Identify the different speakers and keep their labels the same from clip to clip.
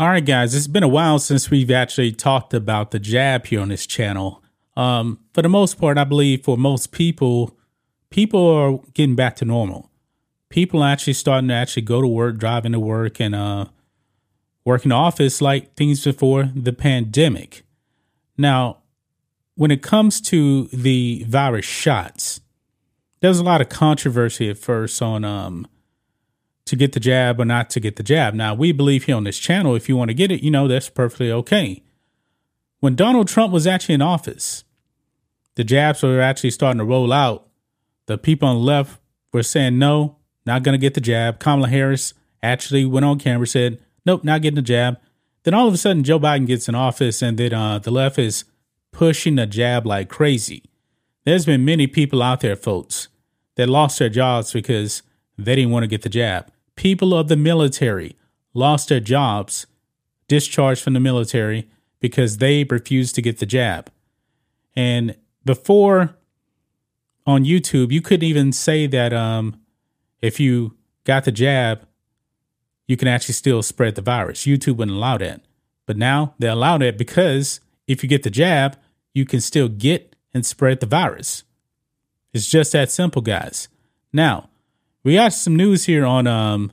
Speaker 1: All right, guys, it's been a while since we've actually talked about the jab here on this channel. Um, for the most part, I believe for most people, people are getting back to normal. People are actually starting to actually go to work, driving to work, and uh, work in the office like things before the pandemic. Now, when it comes to the virus shots, there was a lot of controversy at first on um, to get the jab or not to get the jab. Now, we believe here on this channel, if you want to get it, you know, that's perfectly okay. When Donald Trump was actually in office, the jabs were actually starting to roll out. The people on the left were saying, no, not going to get the jab. Kamala Harris actually went on camera, said, nope, not getting the jab. Then all of a sudden, Joe Biden gets in office, and then uh, the left is pushing the jab like crazy. There's been many people out there, folks, that lost their jobs because they didn't want to get the jab people of the military lost their jobs, discharged from the military because they refused to get the jab. And before on YouTube, you couldn't even say that um, if you got the jab, you can actually still spread the virus. YouTube wouldn't allow that. But now they allow that because if you get the jab, you can still get and spread the virus. It's just that simple, guys. Now, we got some news here on um,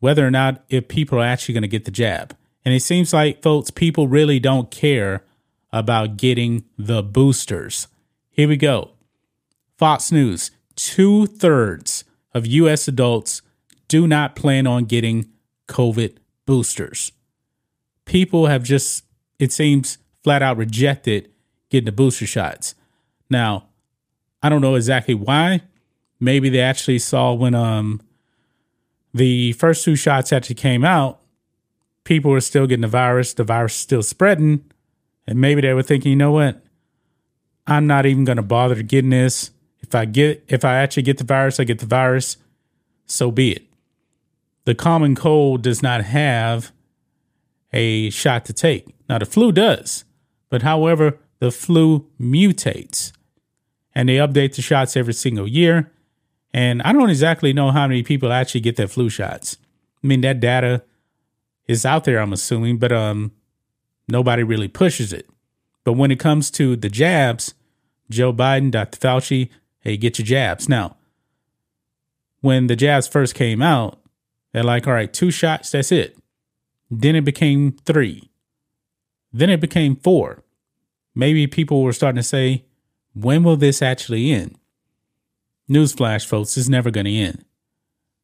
Speaker 1: whether or not if people are actually going to get the jab. And it seems like, folks, people really don't care about getting the boosters. Here we go. Fox News two thirds of U.S. adults do not plan on getting COVID boosters. People have just, it seems, flat out rejected getting the booster shots. Now, I don't know exactly why maybe they actually saw when um the first two shots actually came out, people were still getting the virus, the virus still spreading, and maybe they were thinking, you know what? I'm not even going to bother getting this. If I get if I actually get the virus, I get the virus. So be it. The common cold does not have a shot to take. Now the flu does. But however, the flu mutates and they update the shots every single year. And I don't exactly know how many people actually get their flu shots. I mean, that data is out there, I'm assuming, but um, nobody really pushes it. But when it comes to the jabs, Joe Biden, Dr. Fauci, hey, get your jabs. Now, when the jabs first came out, they're like, all right, two shots, that's it. Then it became three. Then it became four. Maybe people were starting to say, when will this actually end? Newsflash, folks, is never going to end.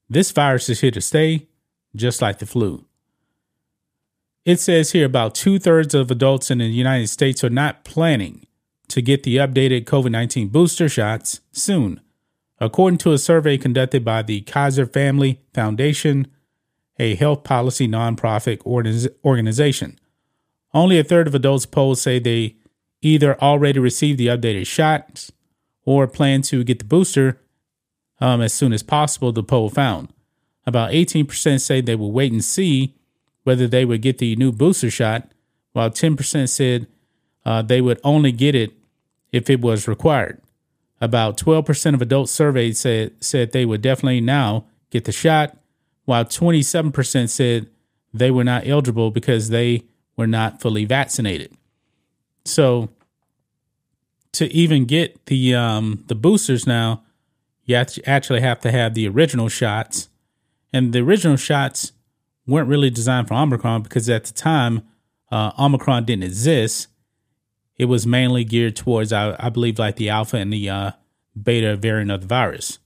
Speaker 1: This virus is here to stay, just like the flu. It says here about two thirds of adults in the United States are not planning to get the updated COVID 19 booster shots soon, according to a survey conducted by the Kaiser Family Foundation, a health policy nonprofit organization. Only a third of adults polled say they either already received the updated shots or plan to get the booster um, as soon as possible, the poll found. About 18% say they will wait and see whether they would get the new booster shot, while 10% said uh, they would only get it if it was required. About 12% of adults surveyed said, said they would definitely now get the shot, while 27% said they were not eligible because they were not fully vaccinated. So to even get the um, the boosters now, you actually have to have the original shots, and the original shots weren't really designed for Omicron because at the time uh, Omicron didn't exist. It was mainly geared towards, I, I believe, like the alpha and the uh, beta variant of the virus.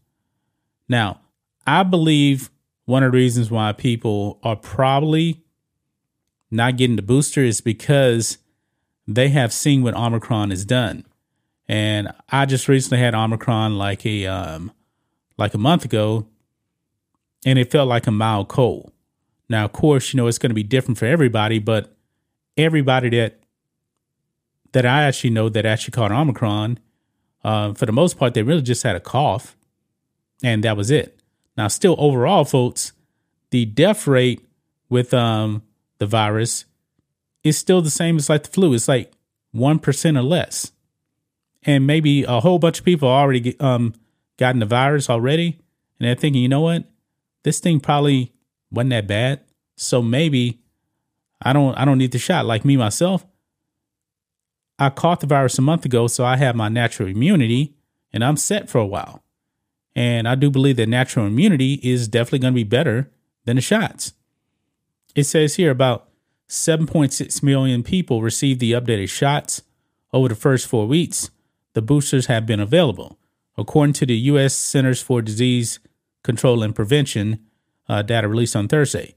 Speaker 1: Now, I believe one of the reasons why people are probably not getting the booster is because they have seen what Omicron has done. And I just recently had Omicron like a um like a month ago, and it felt like a mild cold. Now, of course, you know it's going to be different for everybody, but everybody that that I actually know that actually caught Omicron, uh, for the most part, they really just had a cough, and that was it. Now, still overall, folks, the death rate with um the virus is still the same as like the flu. It's like one percent or less and maybe a whole bunch of people already um gotten the virus already, and they're thinking, you know what, this thing probably wasn't that bad, so maybe I don't I don't need the shot. Like me myself, I caught the virus a month ago, so I have my natural immunity and I'm set for a while. And I do believe that natural immunity is definitely going to be better than the shots. It says here about 7.6 million people received the updated shots over the first four weeks. The boosters have been available. According to the U.S. Centers for Disease Control and Prevention uh, data released on Thursday,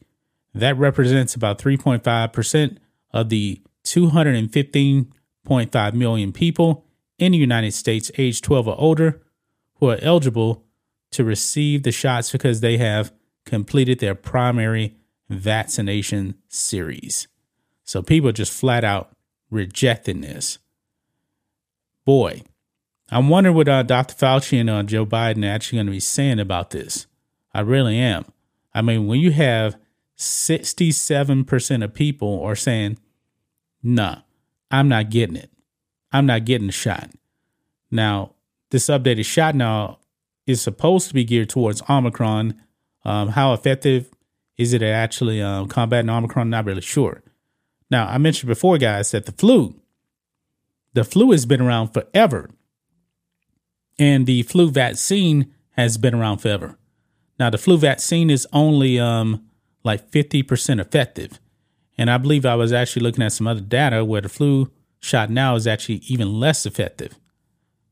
Speaker 1: that represents about 3.5% of the 215.5 million people in the United States aged 12 or older who are eligible to receive the shots because they have completed their primary vaccination series. So people just flat out rejecting this. Boy, I'm wondering what uh, Dr. Fauci and uh, Joe Biden are actually going to be saying about this. I really am. I mean, when you have 67% of people are saying, nah, I'm not getting it. I'm not getting the shot. Now, this updated shot now is supposed to be geared towards Omicron. Um, how effective is it at actually um, combating Omicron? Not really sure. Now, I mentioned before, guys, that the flu, the flu has been around forever. And the flu vaccine has been around forever. Now, the flu vaccine is only um, like 50% effective. And I believe I was actually looking at some other data where the flu shot now is actually even less effective.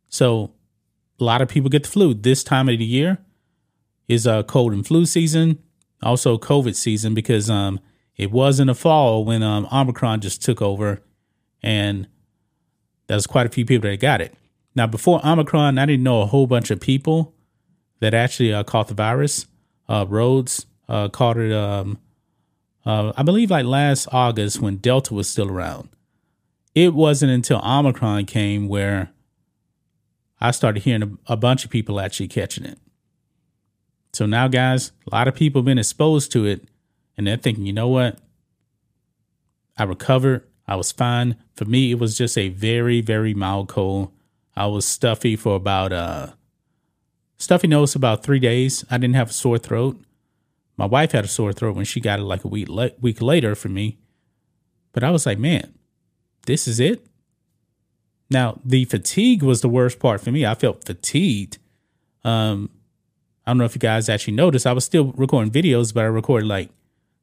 Speaker 1: So a lot of people get the flu this time of the year is a uh, cold and flu season, also COVID season because um it was in the fall when um Omicron just took over and there's quite a few people that got it. Now before Omicron, I didn't know a whole bunch of people that actually uh, caught the virus. Uh, Rhodes uh, caught it, um, uh, I believe, like last August when Delta was still around. It wasn't until Omicron came where I started hearing a, a bunch of people actually catching it. So now, guys, a lot of people have been exposed to it and they're thinking, you know what? I recovered. I was fine. For me, it was just a very, very mild cold. I was stuffy for about uh stuffy nose about three days. I didn't have a sore throat. My wife had a sore throat when she got it like a week le- week later for me. But I was like, man, this is it. Now, the fatigue was the worst part for me. I felt fatigued. Um, I don't know if you guys actually noticed. I was still recording videos, but I recorded like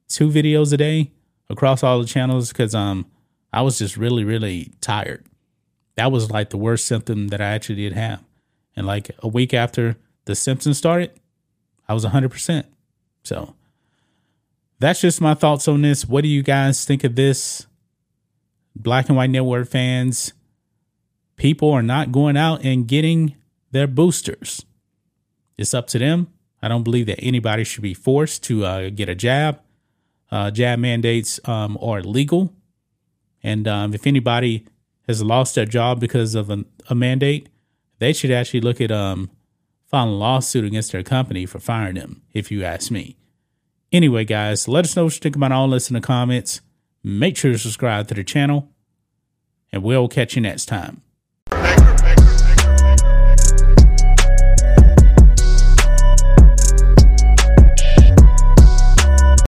Speaker 1: two videos a day across all the channels because um I was just really, really tired. That was like the worst symptom that I actually did have. And like a week after the symptoms started, I was 100%. So that's just my thoughts on this. What do you guys think of this? Black and White Network fans, people are not going out and getting their boosters. It's up to them. I don't believe that anybody should be forced to uh, get a jab. Uh, jab mandates um, are legal. And um, if anybody has lost their job because of a, a mandate, they should actually look at um, filing a lawsuit against their company for firing them, if you ask me. Anyway, guys, let us know what you think about all this in the comments. Make sure to subscribe to the channel, and we'll catch you next time.